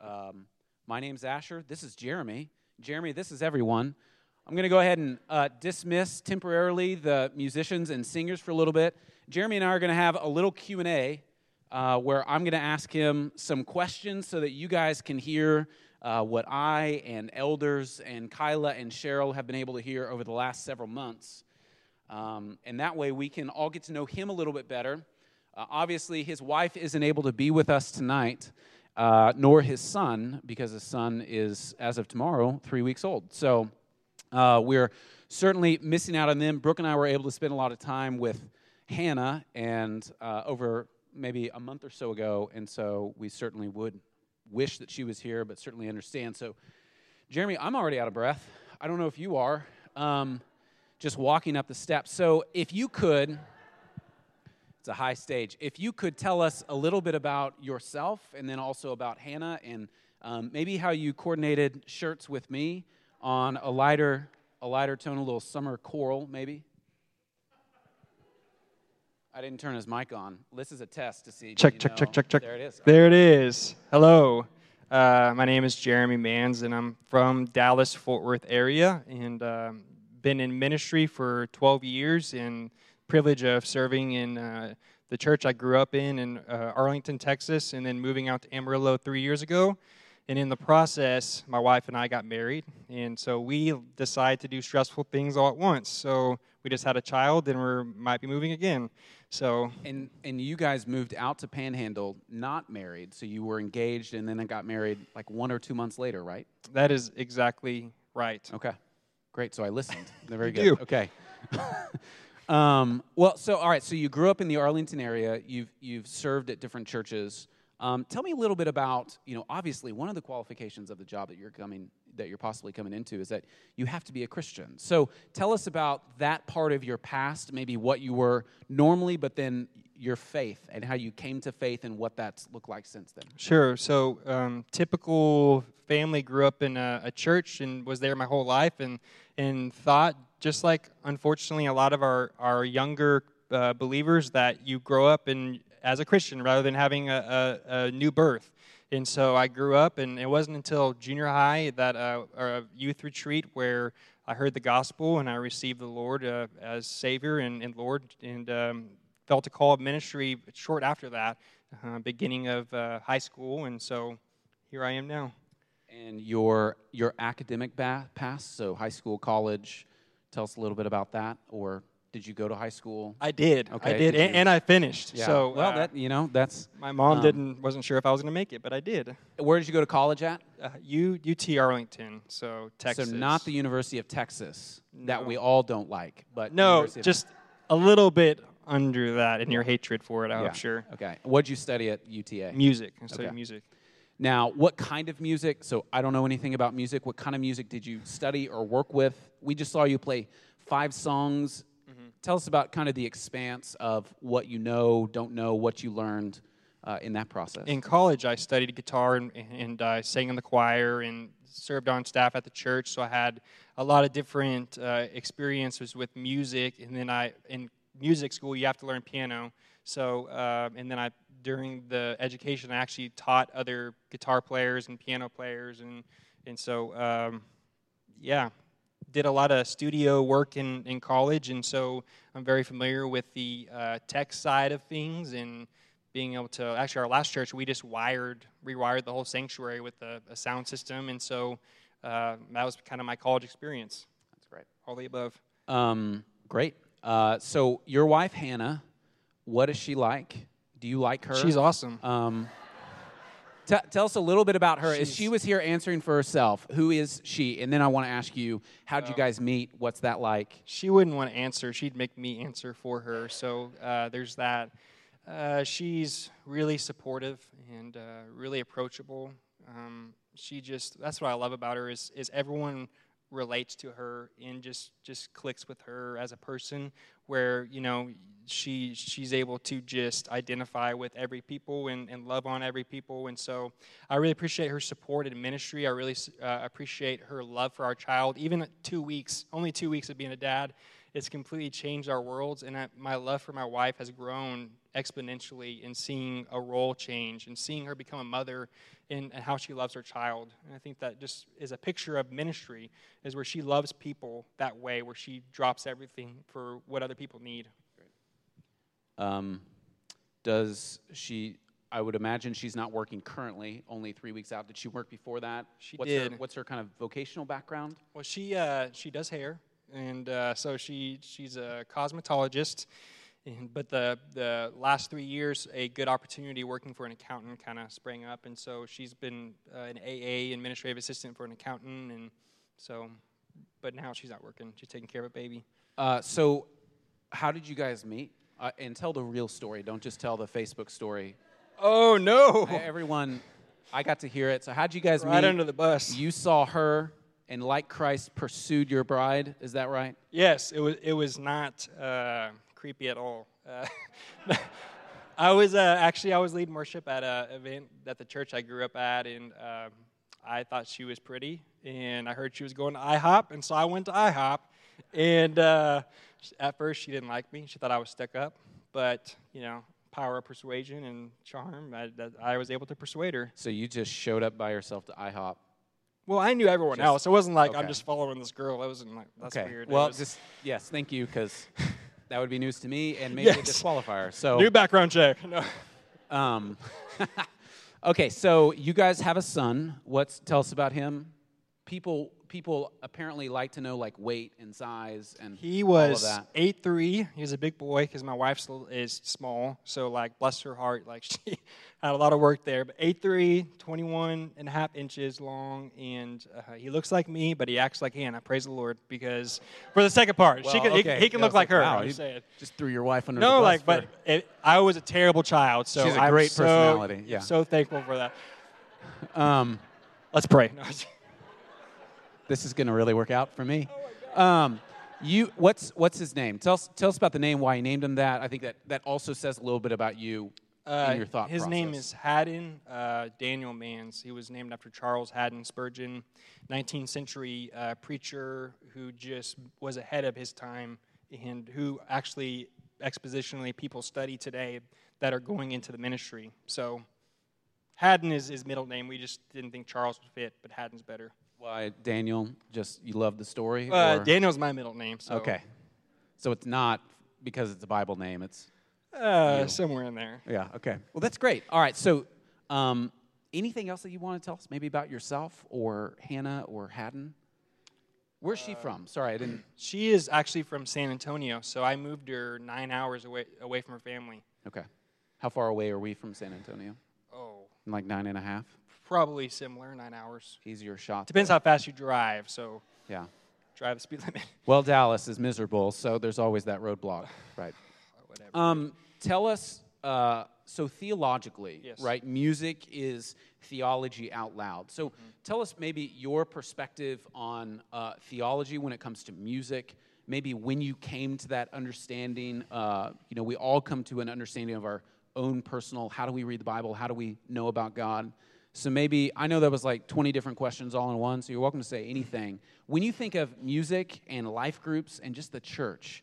Um, my name's Asher. This is Jeremy. Jeremy, this is everyone. I'm going to go ahead and uh, dismiss temporarily the musicians and singers for a little bit. Jeremy and I are going to have a little Q and A uh, where I'm going to ask him some questions so that you guys can hear uh, what I and elders and Kyla and Cheryl have been able to hear over the last several months. Um, and that way we can all get to know him a little bit better. Uh, obviously, his wife isn't able to be with us tonight, uh, nor his son, because his son is, as of tomorrow, three weeks old. So uh, we're certainly missing out on them. Brooke and I were able to spend a lot of time with Hannah and uh, over maybe a month or so ago, and so we certainly would wish that she was here, but certainly understand. So, Jeremy, I'm already out of breath. I don't know if you are. Um, just walking up the steps. So, if you could, it's a high stage. If you could tell us a little bit about yourself and then also about Hannah and um, maybe how you coordinated shirts with me on a lighter, a lighter tone, a little summer coral, maybe. I didn't turn his mic on. This is a test to see. Check, check, know. check, check, check. There it is. There it is. Hello. Uh, my name is Jeremy Manns, and I'm from Dallas, Fort Worth area, and um, been in ministry for 12 years, and privilege of serving in uh, the church I grew up in in uh, Arlington, Texas, and then moving out to Amarillo three years ago. And in the process, my wife and I got married, and so we decided to do stressful things all at once. So we just had a child, and we might be moving again. So And and you guys moved out to Panhandle, not married. So you were engaged, and then I got married like one or two months later, right? that is exactly right. Okay, great. So I listened. Very good. Okay. um, well, so all right. So you grew up in the Arlington area. You've you've served at different churches. Um, tell me a little bit about you know. Obviously, one of the qualifications of the job that you're coming that you're possibly coming into is that you have to be a Christian. So tell us about that part of your past, maybe what you were normally, but then your faith and how you came to faith and what that's looked like since then. Sure. So, um, typical family grew up in a, a church and was there my whole life, and and thought just like unfortunately a lot of our our younger uh, believers that you grow up in as a Christian rather than having a, a, a new birth. And so I grew up, and it wasn't until junior high that uh, a youth retreat where I heard the gospel and I received the Lord uh, as Savior and, and Lord, and um, felt a call of ministry short after that, uh, beginning of uh, high school, and so here I am now. And your your academic past, so high school, college. Tell us a little bit about that, or did you go to high school? I did, Okay, I did, did and, and I finished. Yeah. So well, uh, that you know, that's my mom um, didn't wasn't sure if I was going to make it, but I did. where did you go to college at? Uh, U, UT Arlington, so Texas. So not the University of Texas that we all don't like, but no, University of- just a little bit under that in your hatred for it. I'm Yeah. sure. Okay, what'd you study at UTA? Music. I studied Okay. music. Now, what kind of music? So I don't know anything about music. What kind of music did you study or work with? We just saw you play five songs. Mm-hmm. Tell us about kind of the expanse of what you know, don't know, what you learned uh, in that process. In college, I studied guitar and, and I sang in the choir and served on staff at the church. So I had a lot of different uh, experiences with music. And then I, in music school, you have to learn piano. So, uh, and then I, during the education, I actually taught other guitar players and piano players. And, and so, um, yeah, did a lot of studio work in, in college. And so I'm very familiar with the uh, tech side of things and being able to actually our last church we just wired rewired the whole sanctuary with a, a sound system and so uh, that was kind of my college experience That's great. all the above Um, great. Uh, so your wife Hannah, what is she like? Do you like her? she's awesome Um, t- tell us a little bit about her. As She's- she was here answering for herself, who is she? And then I want to ask you, how'd you Oh. guys meet? What's that like? she wouldn't want to answer she'd make me answer for her so uh, there's that uh, she's really supportive and uh, really approachable um, she just that's what i love about her is, is everyone relates to her and just just clicks with her as a person where you know she she's able to just identify with every people and, and love on every people and so i really appreciate her support in ministry i really uh, appreciate her love for our child even two weeks only two weeks of being a dad it's completely changed our worlds. And I, my love for my wife has grown exponentially in seeing a role change and seeing her become a mother and, and how she loves her child. And I think that just is a picture of ministry, is where she loves people that way, where she drops everything for what other people need. Um, does she? I would imagine she's not working currently. Only three weeks out. Did she work before that? She what's did. Her, what's her kind of vocational background? Well, she uh, she does hair, and uh, so she she's a cosmetologist. And, but the the last three years, a good opportunity working for an accountant kind of sprang up, and so she's been uh, an AA administrative assistant for an accountant, and so, but now she's not working; she's taking care of a baby. Uh, so, how did you guys meet? Uh, and tell the real story. Don't just tell the Facebook story. Oh no! Everyone, I got to hear it. So, how'd you guys right meet? under the bus. You saw her, and like Christ, pursued your bride. Is that right? Yes, it was. It was not uh, creepy at all. Uh, I was uh, actually I was leading worship at an event at the church I grew up at, and um, I thought she was pretty, and I heard she was going to IHOP, and so I went to IHOP, and uh, at first she didn't like me. She thought I was stuck up, but you know, power of persuasion and charm, I, I was able to persuade her. So you just showed up by yourself to IHOP. Well, I knew everyone Just- else. It wasn't like I'm just following this girl. It wasn't like that's okay. weird. Well, was- just yes, thank you, because that would be news to me and maybe a disqualifier. So new background check. No. Um, okay, so you guys have a son. What's tell us about him? People people apparently like to know like weight and size and He all of was that. eight three. He was a big boy because my wife still is small. So like, bless her heart, like she had a lot of work there. But 8'3", 21 and a half inches long, and uh, he looks like me, but he acts like Hannah. Praise the Lord, because for the second part, she Well, can, he- okay. he, can Yeah, look was like her. wow, I'm he just saying. just threw your wife under the bus. No, like, for- but it, I was a terrible child, so She's a I'm great so, personality, yeah. So thankful for that. um, Let's pray. No, this is going to really work out for me. Um, you what's what's his name? Tell us tell us about the name. Why you named him that? I think that that also says a little bit about you Uh, and your thought his name is Haddon uh, Daniel Mans. He was named after Charles Haddon Spurgeon, 19th century uh, preacher who just was ahead of his time and who actually expositionally people study today that are going into the ministry. So Haddon is his middle name. We just didn't think Charles would fit, but Haddon's better. Why Daniel? Just you love the story? Uh, or- Daniel's my middle name. So Okay, so it's not because it's a Bible name. It's uh, somewhere in there. Yeah, okay. Well, that's great. All right, so um, anything else that you want to tell us, maybe about yourself or Hannah or Haddon? Where's she from? Sorry, I didn't. She is actually from San Antonio, so I moved her nine hours away away from her family. Okay. How far away are we from San Antonio? Oh, Like nine and a half? Probably similar, nine hours. Easier shot. Depends how fast you drive, so Yeah. drive the speed limit. Well, Dallas is miserable, so there's always that roadblock. Right. Whatever. Um, tell us, uh, so theologically, Yes. right? Music is theology out loud. So tell us maybe your perspective on uh, theology when it comes to music. Maybe when you came to that understanding, uh, you know, we all come to an understanding of our own personal how do we read the Bible? How do we know about God? So maybe, I know that was like 20 different questions all in one, so you're welcome to say anything. When you think of music and life groups and just the church,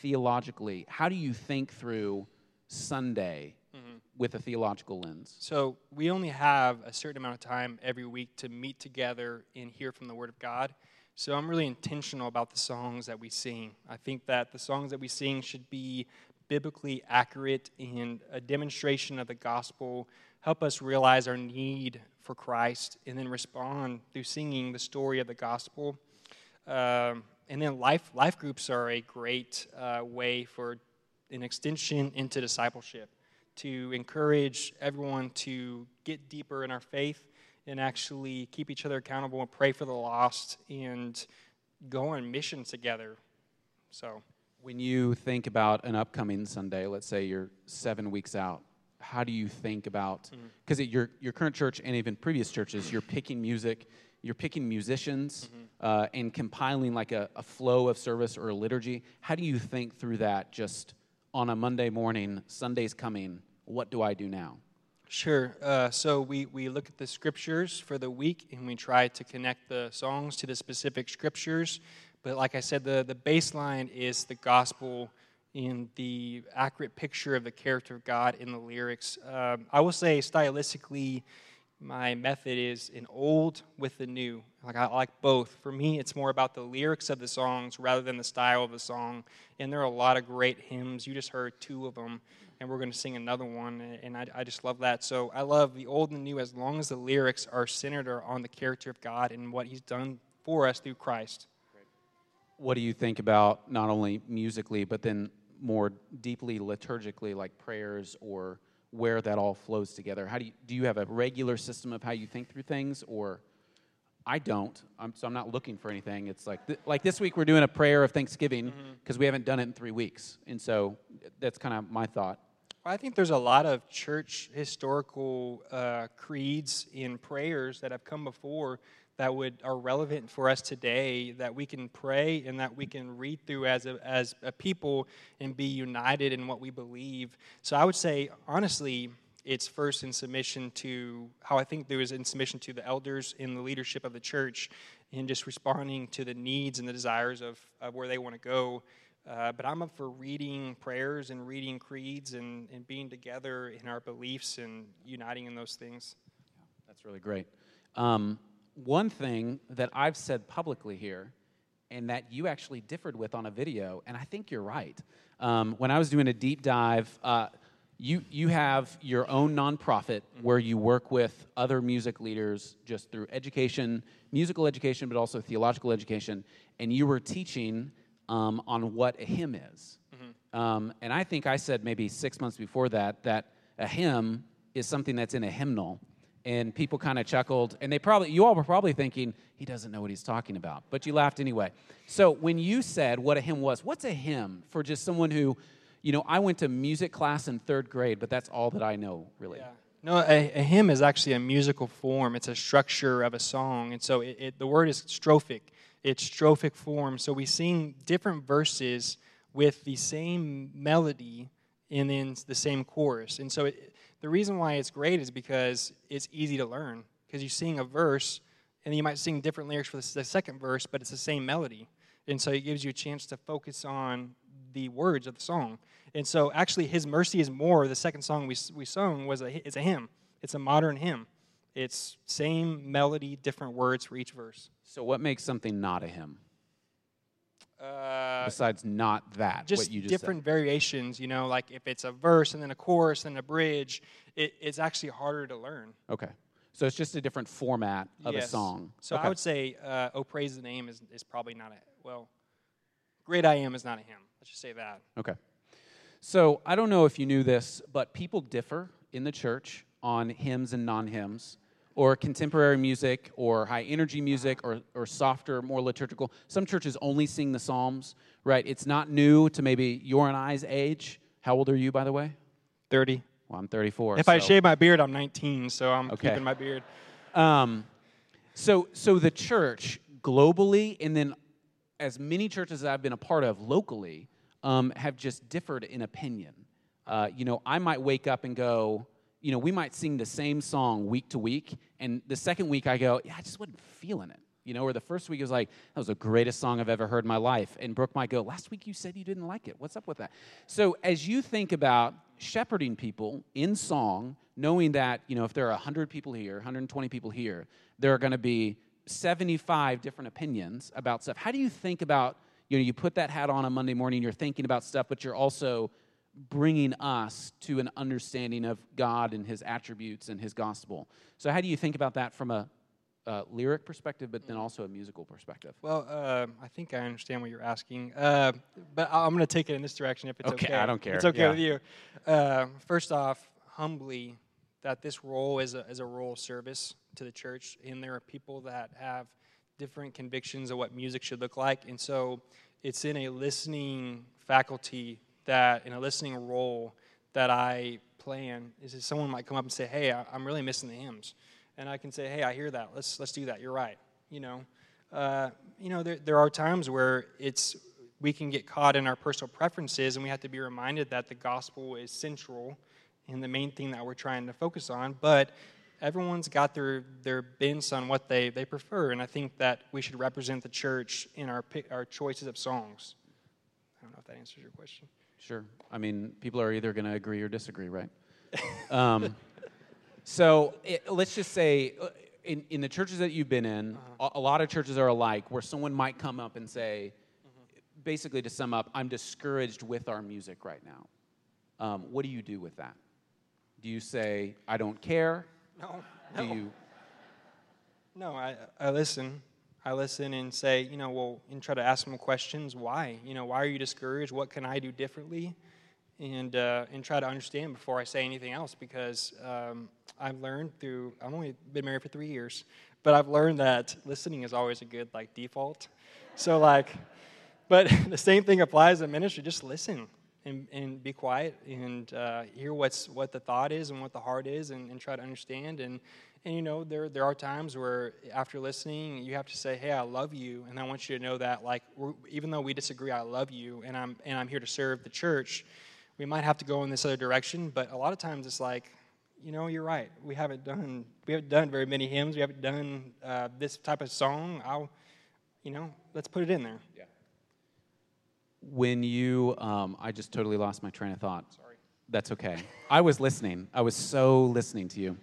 theologically, how do you think through Sunday mm-hmm. with a theological lens? So we only have a certain amount of time every week to meet together and hear from the Word of God. So I'm really intentional about the songs that we sing. I think that the songs that we sing should be biblically accurate and a demonstration of the gospel. Help us realize our need for Christ and then respond through singing the story of the gospel. Um, and then life life groups are a great uh, way for an extension into discipleship to encourage everyone to get deeper in our faith and actually keep each other accountable and pray for the lost and go on missions together. So, When you think about an upcoming Sunday, let's say you're seven weeks out, how do you think about, because at your, your current church and even previous churches, you're picking music, you're picking musicians uh, and compiling like a, a flow of service or a liturgy. How do you think through that just on a Monday morning, Sunday's coming, what do I do now? Sure. Uh, so we, we look at the scriptures for the week and we try to connect the songs to the specific scriptures. But like I said, the, the baseline is the gospel in the accurate picture of the character of God in the lyrics. Um, I will say, stylistically, my method is an old with the new. Like I like both. For me, it's more about the lyrics of the songs rather than the style of the song. And there are a lot of great hymns. You just heard two of them, and we're going to sing another one. And I, I just love that. So I love the old and the new as long as the lyrics are centered on the character of God and what He's done for us through Christ. What do you think about not only musically, but then more deeply liturgically, like prayers or where that all flows together? How do you do you have a regular system of how you think through things, or I don't. I'm, so I'm not looking for anything. It's like th- like this week we're doing a prayer of Thanksgiving because mm-hmm. we haven't done it in three weeks, and so that's kind of my thought. I think there's a lot of church historical uh, creeds and prayers that have come before that would are relevant for us today that we can pray and that we can read through as a, as a people and be united in what we believe. So i would say honestly it's first in submission to how i think there is in submission to the elders in the leadership of the church in just responding to the needs and the desires of, of where they want to go. Uh, but i'm up for reading prayers and reading creeds and, and being together in our beliefs and uniting in those things. That's really great. Um, one thing that I've said publicly here, and that you actually differed with on a video, and I think you're right. Um, when I was doing a deep dive, uh, you, you have your own nonprofit where you work with other music leaders just through education, musical education, but also theological education, and you were teaching um, on what a hymn is. Mm-hmm. Um, and I think I said maybe six months before that that a hymn is something that's in a hymnal and people kind of chuckled and they probably you all were probably thinking he doesn't know what he's talking about but you laughed anyway. So when you said what a hymn was what's a hymn for just someone who you know i went to music class in third grade but that's all that i know really. Yeah. no a, a hymn is actually a musical form. It's a structure of a song and so it, it, the word is strophic. It's strophic form. So we sing different verses with the same melody and then the same chorus. And so it, the reason why it's great is because it's easy to learn. Because you sing a verse, and you might sing different lyrics for the second verse, but it's the same melody. And so it gives you a chance to focus on the words of the song. And so actually, His Mercy is More, the second song we, we sung, was a, it's a hymn. It's a modern hymn. It's same melody, different words for each verse. So what makes something not a hymn? Uh, Besides not that, just, just different said. variations. You know, like if it's a verse and then a chorus and a bridge, it, it's actually harder to learn. Okay, so it's just a different format of yes. a song. So okay. I would say, uh, "Oh, praise the name" is is probably not a well. Great I am is not a hymn. Let's just say that. Okay. So I don't know if you knew this, but people differ in the church on hymns and non hymns or contemporary music or high energy music or, or softer, more liturgical. Some churches only sing the Psalms, right? It's not new to maybe your and I's age. How old are you, by the way? 30. Well, I'm 34. If so. I shave my beard, I'm 19, so I'm okay. keeping my beard. Um, so, so the church globally, and then as many churches that I've been a part of locally, um, have just differed in opinion. Uh, you know, I might wake up and go, you know, we might sing the same song week to week, and the second week I go, yeah, I just wasn't feeling it. You know, or the first week it was like, that was the greatest song I've ever heard in my life. And Brooke might go, last week you said you didn't like it. What's up with that? So as you think about shepherding people in song, knowing that, you know, if there are 100 people here, 120 people here, there are going to be 75 different opinions about stuff. How do you think about, you know, you put that hat on on Monday morning, you're thinking about stuff, but you're also bringing us to an understanding of God and His attributes and His gospel. So, how do you think about that from a, a lyric perspective, but then also a musical perspective? Well, uh, I think I understand what you're asking, uh, but I'm going to take it in this direction if it's okay. Okay, I don't care. It's okay yeah. with you. Uh, first off, humbly, that this role is a, is a role of service to the church, and there are people that have different convictions of what music should look like, and so it's in a listening faculty that in a listening role that I plan is that someone might come up and say, "Hey, I'm really missing the hymns," and I can say, "Hey, I hear that. Let's let's do that. You're right." You know, uh, you know, there there are times where it's we can get caught in our personal preferences, and we have to be reminded that the gospel is central and the main thing that we're trying to focus on. But everyone's got their, their bents on what they, they prefer, and I think that we should represent the church in our, our choices of songs. I don't know if that answers your question. Sure. I mean, people are either going to agree or disagree, right? um, so it, let's just say, uh, in, in the churches that you've been in, uh-huh. a, a, lot of churches are alike, where someone might come up and say, basically to sum up, I'm discouraged with our music right now. Um, what do you do with that? Do you say, I don't care? No. no. Do you? No, I, I listen. I listen and say, you know, well, and try to ask them questions. Why? You know, why are you discouraged? What can I do differently? And uh, and try to understand before I say anything else because um, I've learned through. I've only been married for three years, but I've learned that listening is always a good like default. So like, but the same thing applies in ministry. Just listen and, and be quiet and uh, hear what's what the thought is and what the heart is and, and try to understand and and you know there there are times where after listening you have to say hey I love you and I want you to know that like even though we disagree I love you and I'm and I'm here to serve the church we might have to go in this other direction but a lot of times it's like you know you're right we haven't done we haven't done very many hymns we haven't done uh, this type of song I'll you know let's put it in there yeah when you, um, I just totally lost my train of thought. Sorry. That's okay. I was listening. I was so listening to you.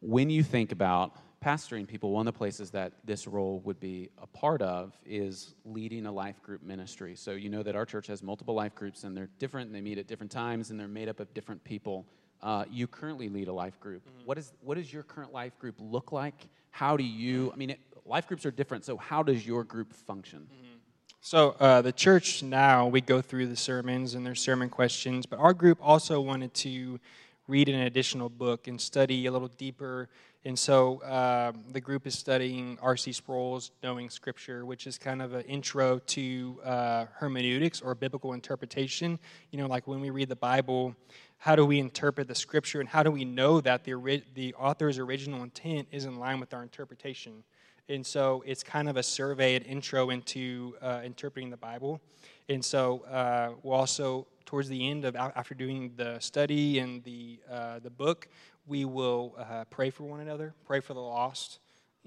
When you think about pastoring people, one of the places that this role would be a part of is leading a life group ministry. So you know that our church has multiple life groups and they're different and they meet at different times and they're made up of different people. Uh, you currently lead a life group. Mm-hmm. What, is, what does your current life group look like? How do you, I mean, it, life groups are different, so how does your group function? Mm-hmm. So, uh, the church now, we go through the sermons and there's sermon questions, but our group also wanted to read an additional book and study a little deeper. And so, uh, the group is studying R.C. Sproul's Knowing Scripture, which is kind of an intro to uh, hermeneutics or biblical interpretation. You know, like when we read the Bible, how do we interpret the Scripture and how do we know that the, the author's original intent is in line with our interpretation? And so it's kind of a survey, an intro into uh, interpreting the Bible. And so uh, we'll also, towards the end of after doing the study and the uh, the book, we will uh, pray for one another, pray for the lost.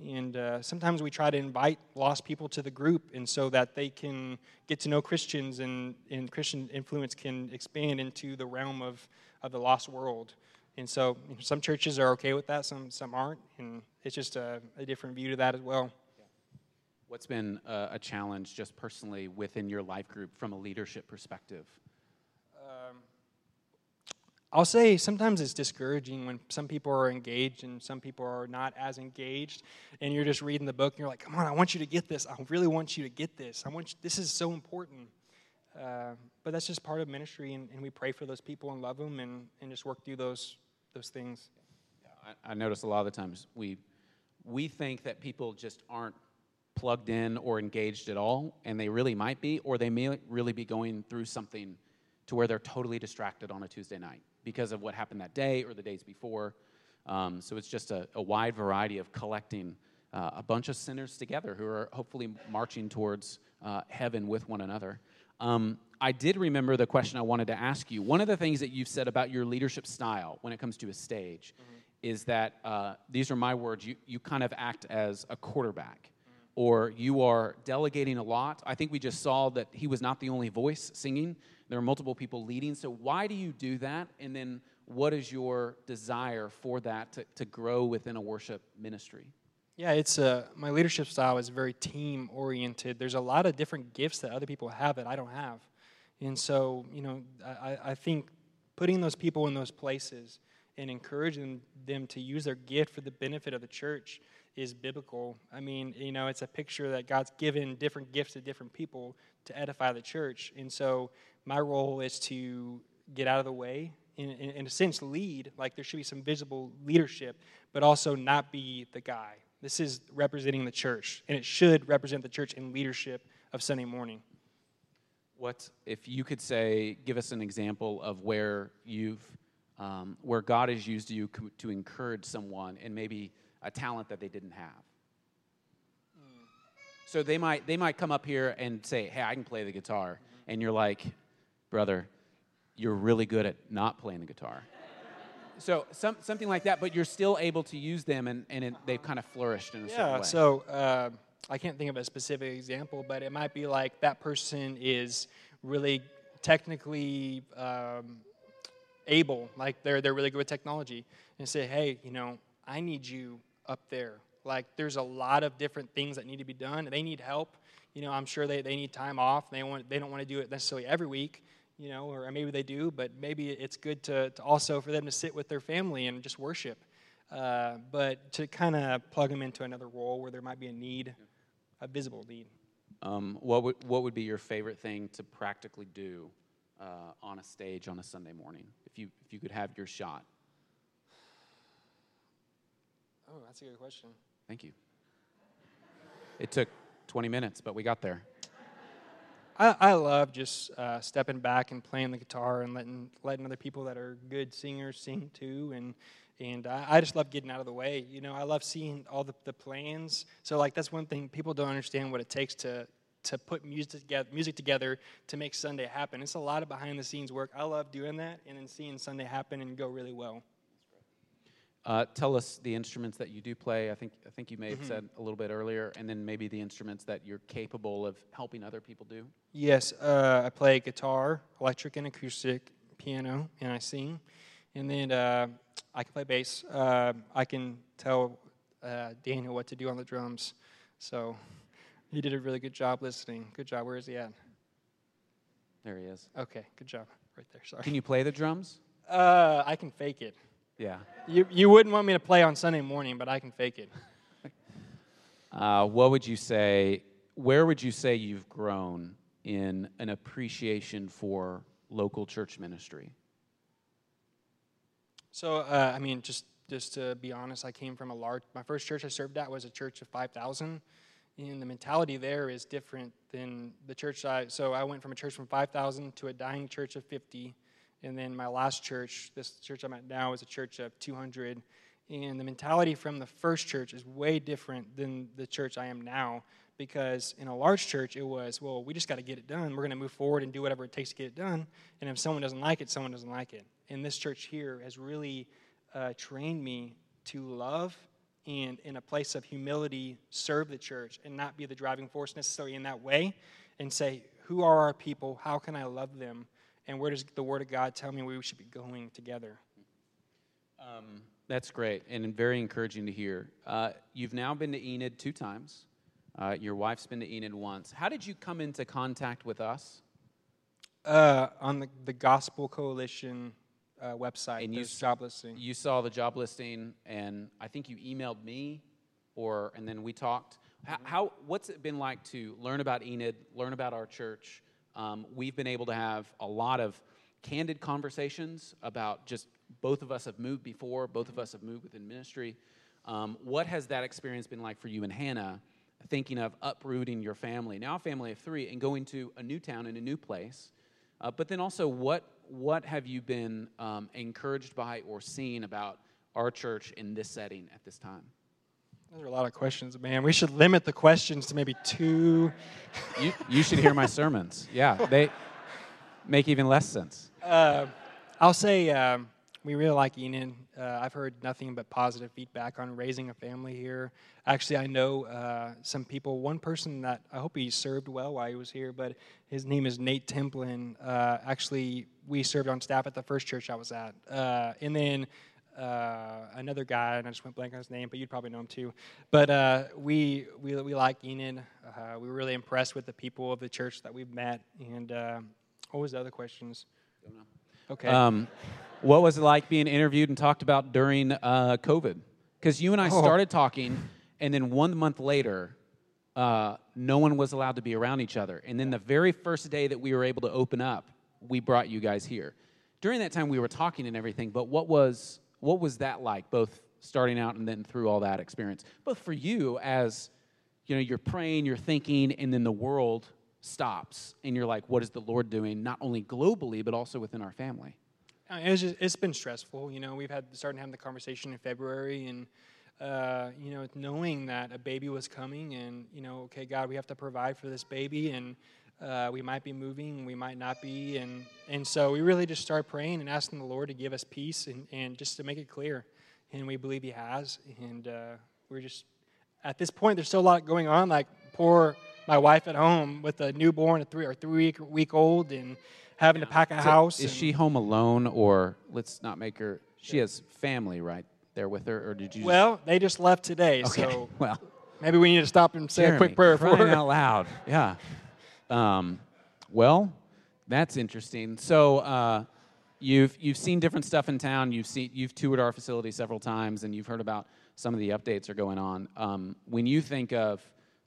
And uh, sometimes we try to invite lost people to the group, and so that they can get to know Christians, and, and Christian influence can expand into the realm of, of the lost world. And so some churches are okay with that, some, some aren't. And it's just a, a different view to that as well. What's been a, a, challenge just personally within your life group from a leadership perspective? I'll say sometimes it's discouraging when some people are engaged and some people are not as engaged, and you're just reading the book and you're like, "Come on, I want you to get this. I really want you to get this. I want you, this is so important." Uh, but that's just part of ministry, and, and, we pray for those people and love them, and, and just work through those those things. I, I notice a lot of the times we we think that people just aren't plugged in or engaged at all, and they really might be, or they may really be going through something to where they're totally distracted on a Tuesday night because of what happened that day or the days before. Um, so it's just a, a, wide variety of collecting uh, a bunch of sinners together who are hopefully marching towards uh, heaven with one another. Um, I did remember the question I wanted to ask you. One of the things that you've said about your leadership style when it comes to a stage mm-hmm. is that uh, these are my words you, you kind of act as a quarterback. Or you are delegating a lot. I think we just saw that he was not the only voice singing, there are multiple people leading. So, why do you do that? And then, what is your desire for that to, to grow within a worship ministry? Yeah, it's uh, my leadership style is very team oriented. There's a lot of different gifts that other people have that I don't have. And so, you know, I, I think putting those people in those places and encouraging them to use their gift for the benefit of the church is biblical. I mean, you know, it's a picture that God's given different gifts to different people to edify the church. And so, my role is to get out of the way, in, in, in a sense, lead. Like there should be some visible leadership, but also not be the guy. This is representing the church, and it should represent the church in leadership of Sunday morning. What if you could say, give us an example of where you've, um, where God has used you to encourage someone and maybe a talent that they didn't have? Mm. So they might they might come up here and say, "Hey, I can play the guitar," mm-hmm. and you're like, "Brother, you're really good at not playing the guitar." So some, something like that, but you're still able to use them, and, and it, they've kind of flourished in a certain way. Yeah, so uh, I can't think of a specific example, but it might be like that person is really technically um, able, like they're they're really good with technology, and say, hey, you know, I need you up there. Like there's a lot of different things that need to be done. They need help. You know, I'm sure they, they need time off. They want they don't want to do it necessarily every week. You know, or maybe they do, but maybe it's good to, to also for them to sit with their family and just worship. Uh, but to kind of plug them into another role where there might be a need, a visible need. um, what, would, what would be your favorite thing to practically do uh, on a stage on a Sunday morning if you, if you could have your shot? Oh, that's a good question. Thank you. It took 20 minutes, but we got there. I, I love just uh, stepping back and playing the guitar and letting letting other people that are good singers sing too, and and I, I just love getting out of the way. You know, I love seeing all the, the plans. So like that's one thing people don't understand what it takes to to put music together, music together to make Sunday happen. It's a lot of behind the scenes work. I love doing that, and then seeing Sunday happen and go really well. Uh, tell us the instruments that you do play. I think, I think you may have said a little bit earlier, and then maybe the instruments that you're capable of helping other people do. Yes, uh, I play guitar, electric and acoustic, piano, and I sing. And then uh, I can play bass. Uh, I can tell uh, Daniel what to do on the drums. So he did a really good job listening. Good job. Where is he at? There he is. Okay, good job. Right there. Sorry. Can you play the drums? Uh, I can fake it. Yeah. You, you wouldn't want me to play on Sunday morning, but I can fake it. Uh, what would you say? Where would you say you've grown in an appreciation for local church ministry? So, uh, I mean, just just to be honest, I came from a large. My first church I served at was a church of five thousand, and the mentality there is different than the church I. So I went from a church from five thousand to a dying church of fifty, and then my last church, this church I'm at now, is a church of two hundred. And the mentality from the first church is way different than the church I am now. Because in a large church, it was, well, we just got to get it done. We're going to move forward and do whatever it takes to get it done. And if someone doesn't like it, someone doesn't like it. And this church here has really uh, trained me to love and, in a place of humility, serve the church and not be the driving force necessarily in that way and say, who are our people? How can I love them? And where does the Word of God tell me we should be going together? Um, that's great and very encouraging to hear. Uh, you've now been to Enid two times. Uh, your wife's been to Enid once. How did you come into contact with us? Uh, on the, the Gospel Coalition uh, website, And you job listing. You saw the job listing, and I think you emailed me, or and then we talked. How, how what's it been like to learn about Enid, learn about our church? Um, we've been able to have a lot of candid conversations about just both of us have moved before, both of us have moved within ministry. Um, what has that experience been like for you and Hannah? Thinking of uprooting your family, now a family of three, and going to a new town in a new place. Uh, but then also, what what have you been um, encouraged by or seen about our church in this setting at this time? Those are a lot of questions, man. We should limit the questions to maybe two. You, you should hear my sermons. Yeah, they make even less sense. Uh, I'll say um, we really like Enid. Uh, I've heard nothing but positive feedback on raising a family here. Actually, I know uh, some people. One person that I hope he served well while he was here, but his name is Nate Templin. Uh, actually, we served on staff at the first church I was at, uh, and then. Uh, another guy, and I just went blank on his name, but you'd probably know him too. But uh, we, we we like Enid. Uh, we were really impressed with the people of the church that we've met. And uh, what was the other questions? Okay. Um, what was it like being interviewed and talked about during uh, COVID? Because you and I Oh. started talking, and then one month later, uh, no one was allowed to be around each other. And then the very first day that we were able to open up, we brought you guys here. During that time, we were talking and everything. But what was what was that like, both starting out and then through all that experience, both for you as you know, you're praying, you're thinking, and then the world stops, and you're like, what is the Lord doing, not only globally but also within our family? Uh, It's just, it's been stressful. You know, we've had started having the conversation in February, and uh, you know, knowing that a baby was coming, and you know, okay, God, we have to provide for this baby, and Uh, we might be moving, we might not be, and and so we really just start praying and asking the Lord to give us peace and, and just to make it clear, and we believe He has, and uh, we're just at this point. There's still a lot going on. Like poor my wife at home with a newborn, a three or three week week old, and having to pack a So house. Is she home alone, or let's not make her? She has family right there with her, or did you? just- Well, they just left today, okay. so well, maybe we need to stop and say Jeremy, a quick prayer for her. out loud. Yeah. Um, well, that's interesting. So uh, you've you've seen different stuff in town. You've seen you've toured our facility several times, and you've heard about some of the updates are going on. Um, when you think of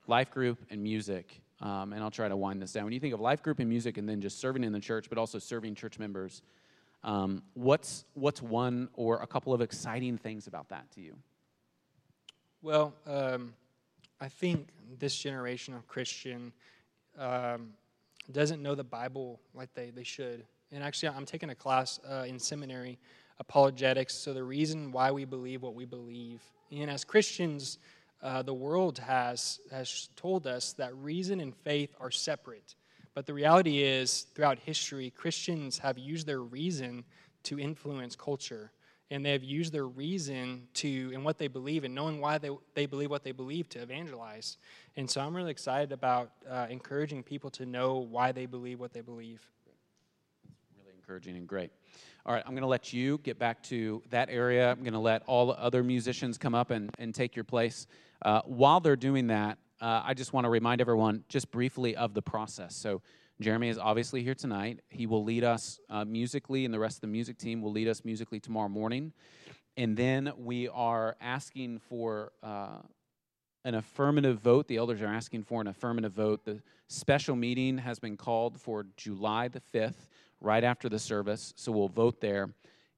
life group and music, um, and I'll try to wind this down. When you think of life group and music, and then just serving in the church, but also serving church members, um, what's what's one or a couple of exciting things about that to you? Well, um, I think this generation of Christian um, doesn't know the Bible like they, they should. And actually, I'm taking a class uh, in seminary, apologetics. So, the reason why we believe what we believe. And as Christians, uh, the world has, has told us that reason and faith are separate. But the reality is, throughout history, Christians have used their reason to influence culture and they have used their reason to and what they believe and knowing why they, they believe what they believe to evangelize and so i'm really excited about uh, encouraging people to know why they believe what they believe really encouraging and great. All right, I'm going to let you get back to that area. I'm going to let all the other musicians come up and, and take your place. Uh, while they're doing that, uh, I just want to remind everyone just briefly of the process. So, Jeremy is obviously here tonight. He will lead us uh, musically, and the rest of the music team will lead us musically tomorrow morning. And then we are asking for uh, an affirmative vote. The elders are asking for an affirmative vote. The special meeting has been called for July the 5th, right after the service, so we'll vote there.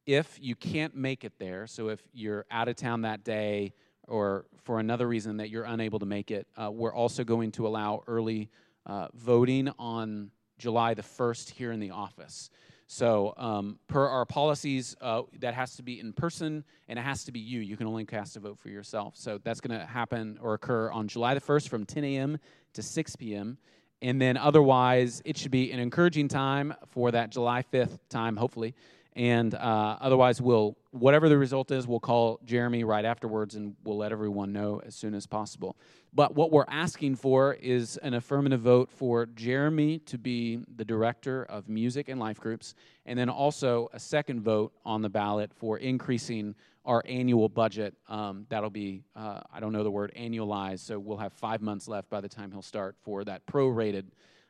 If you can't make it there, so if you're out of town that day or for another reason that you're unable to make it, uh, we're also going to allow early uh, voting on July the 1st here in the office. So, um, per our policies, uh, that has to be in person and it has to be you. You can only cast a vote for yourself. So, that's going to happen or occur on July the 1st from 10 a.m. to 6 p.m. And then, otherwise, it should be an encouraging time for that July 5th time, hopefully. And uh, otherwise, we'll, whatever the result is, we'll call Jeremy right afterwards and we'll let everyone know as soon as possible. But what we're asking for is an affirmative vote for Jeremy to be the director of music and life groups, and then also a second vote on the ballot for increasing our annual budget. Um, that'll be, uh, I don't know the word annualized, so we'll have five months left by the time he'll start for that prorated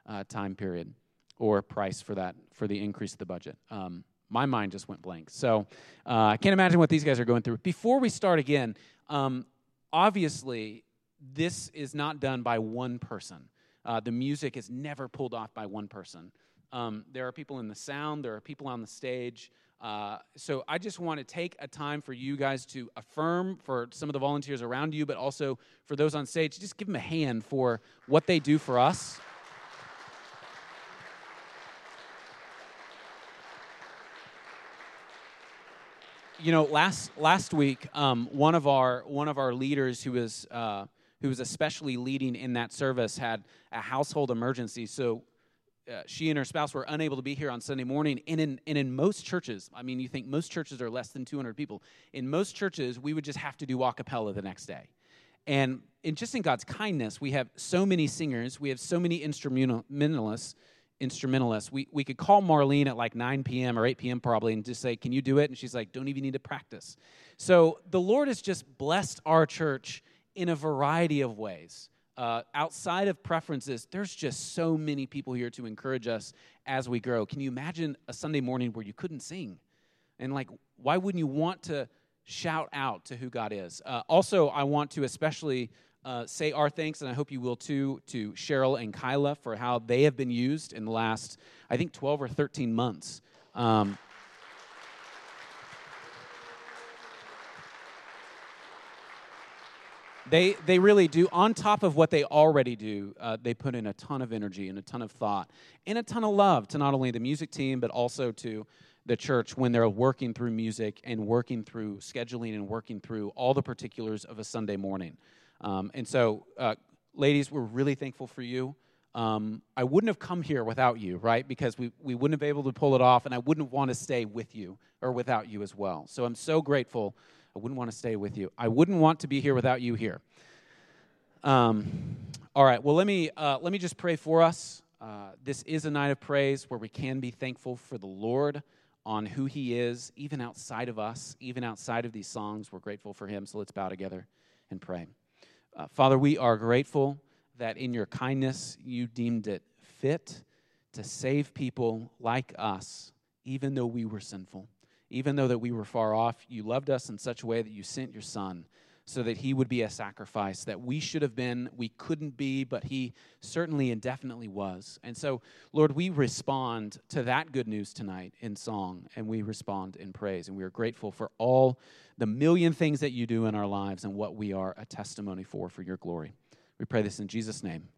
uh, time period or price for that, for the increase of the budget. Um, my mind just went blank. So uh, I can't imagine what these guys are going through. Before we start again, um, obviously, this is not done by one person. Uh, the music is never pulled off by one person. Um, there are people in the sound, there are people on the stage. Uh, so I just want to take a time for you guys to affirm for some of the volunteers around you, but also for those on stage, just give them a hand for what they do for us. You know, last last week, um, one of our one of our leaders who was uh, who was especially leading in that service had a household emergency. So uh, she and her spouse were unable to be here on Sunday morning. And in and in most churches, I mean, you think most churches are less than 200 people. In most churches, we would just have to do a cappella the next day. And in just in God's kindness, we have so many singers, we have so many instrumentalists instrumentalist. We, we could call Marlene at like 9 p.m. or 8 p.m. probably and just say, Can you do it? And she's like, Don't even need to practice. So the Lord has just blessed our church in a variety of ways. Uh, outside of preferences, there's just so many people here to encourage us as we grow. Can you imagine a Sunday morning where you couldn't sing? And like, why wouldn't you want to shout out to who God is? Uh, also, I want to especially uh, say our thanks, and I hope you will too, to Cheryl and Kyla for how they have been used in the last, I think, 12 or 13 months. Um, they, they really do, on top of what they already do, uh, they put in a ton of energy and a ton of thought and a ton of love to not only the music team, but also to the church when they're working through music and working through scheduling and working through all the particulars of a Sunday morning. Um, and so, uh, ladies, we're really thankful for you. um, I wouldn't have come here without you, right? Because we, we wouldn't have been able to pull it off, and I wouldn't want to stay with you or without you as well. So I'm so grateful. I wouldn't want to stay with you. I wouldn't want to be here without you here. Um, all right. Well, let me uh, let me just pray for us. Uh, this is a night of praise where we can be thankful for the Lord on who He is, even outside of us, even outside of these songs. We're grateful for Him. So let's bow together and pray. Uh, Father, we are grateful that in your kindness you deemed it fit to save people like us, even though we were sinful, even though that we were far off. You loved us in such a way that you sent your Son so that he would be a sacrifice that we should have been, we couldn't be, but he certainly and definitely was. And so, Lord, we respond to that good news tonight in song, and we respond in praise. And we are grateful for all the million things that you do in our lives and what we are a testimony for for your glory. We pray this in Jesus' name.